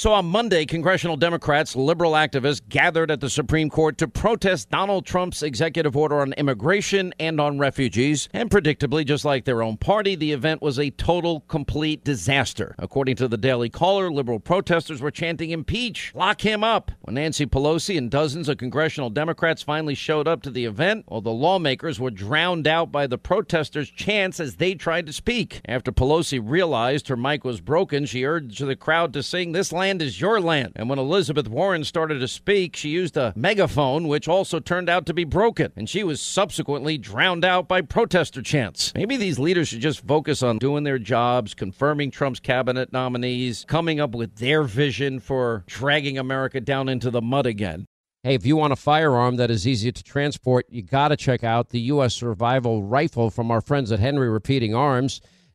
So on Monday, congressional Democrats, liberal activists gathered at the Supreme Court to protest Donald Trump's executive order on immigration and on refugees. And predictably, just like their own party, the event was a total, complete disaster. According to the Daily Caller, liberal protesters were chanting, impeach, lock him up. When Nancy Pelosi and dozens of congressional Democrats finally showed up to the event, well, the lawmakers were drowned out by the protesters' chants as they tried to speak. After Pelosi realized her mic was broken, she urged the crowd to sing, This land land is your land. And when Elizabeth Warren started to speak, she used a megaphone, which also turned out to be broken. And she was subsequently drowned out by protester chants. Maybe these leaders should just focus on doing their jobs, confirming Trump's cabinet nominees, coming up with their vision for dragging America down into the mud again. Hey, if you want a firearm that is easy to transport, you got to check out the U.S. Survival Rifle from our friends at Henry Repeating Arms.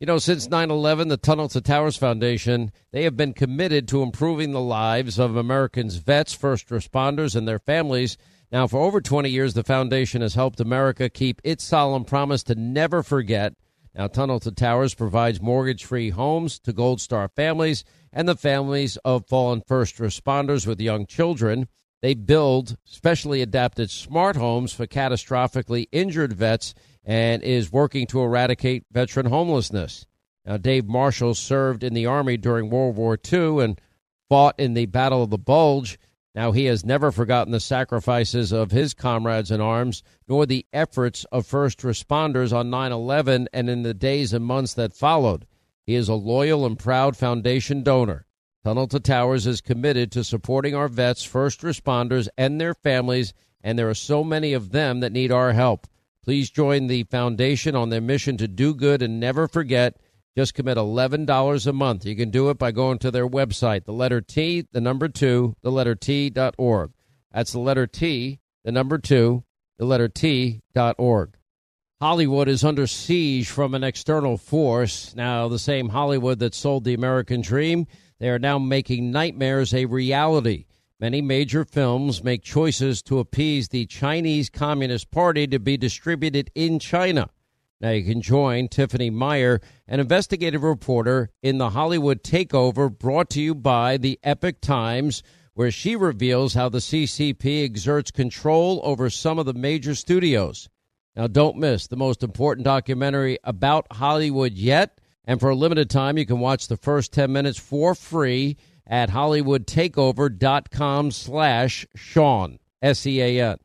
You know, since 9 11, the Tunnel to Towers Foundation, they have been committed to improving the lives of Americans' vets, first responders, and their families. Now, for over 20 years, the foundation has helped America keep its solemn promise to never forget. Now, Tunnel to Towers provides mortgage free homes to Gold Star families and the families of fallen first responders with young children. They build specially adapted smart homes for catastrophically injured vets and is working to eradicate veteran homelessness. Now, Dave Marshall served in the Army during World War II and fought in the Battle of the Bulge. Now, he has never forgotten the sacrifices of his comrades in arms, nor the efforts of first responders on 9 11 and in the days and months that followed. He is a loyal and proud foundation donor. Tunnel to Towers is committed to supporting our vets, first responders, and their families, and there are so many of them that need our help. Please join the foundation on their mission to do good and never forget. Just commit $11 a month. You can do it by going to their website, the letter T, the number two, the letter T dot org. That's the letter T, the number two, the letter T dot org. Hollywood is under siege from an external force. Now, the same Hollywood that sold the American dream They are now making nightmares a reality. Many major films make choices to appease the Chinese Communist Party to be distributed in China. Now you can join Tiffany Meyer, an investigative reporter in the Hollywood Takeover brought to you by the Epoch Times, where she reveals how the CCP exerts control over some of the major studios. Now don't miss the most important documentary about Hollywood yet, and for a limited time you can watch the first 10 minutes for free at hollywoodtakeover.com slash Sean, S-E-A-N.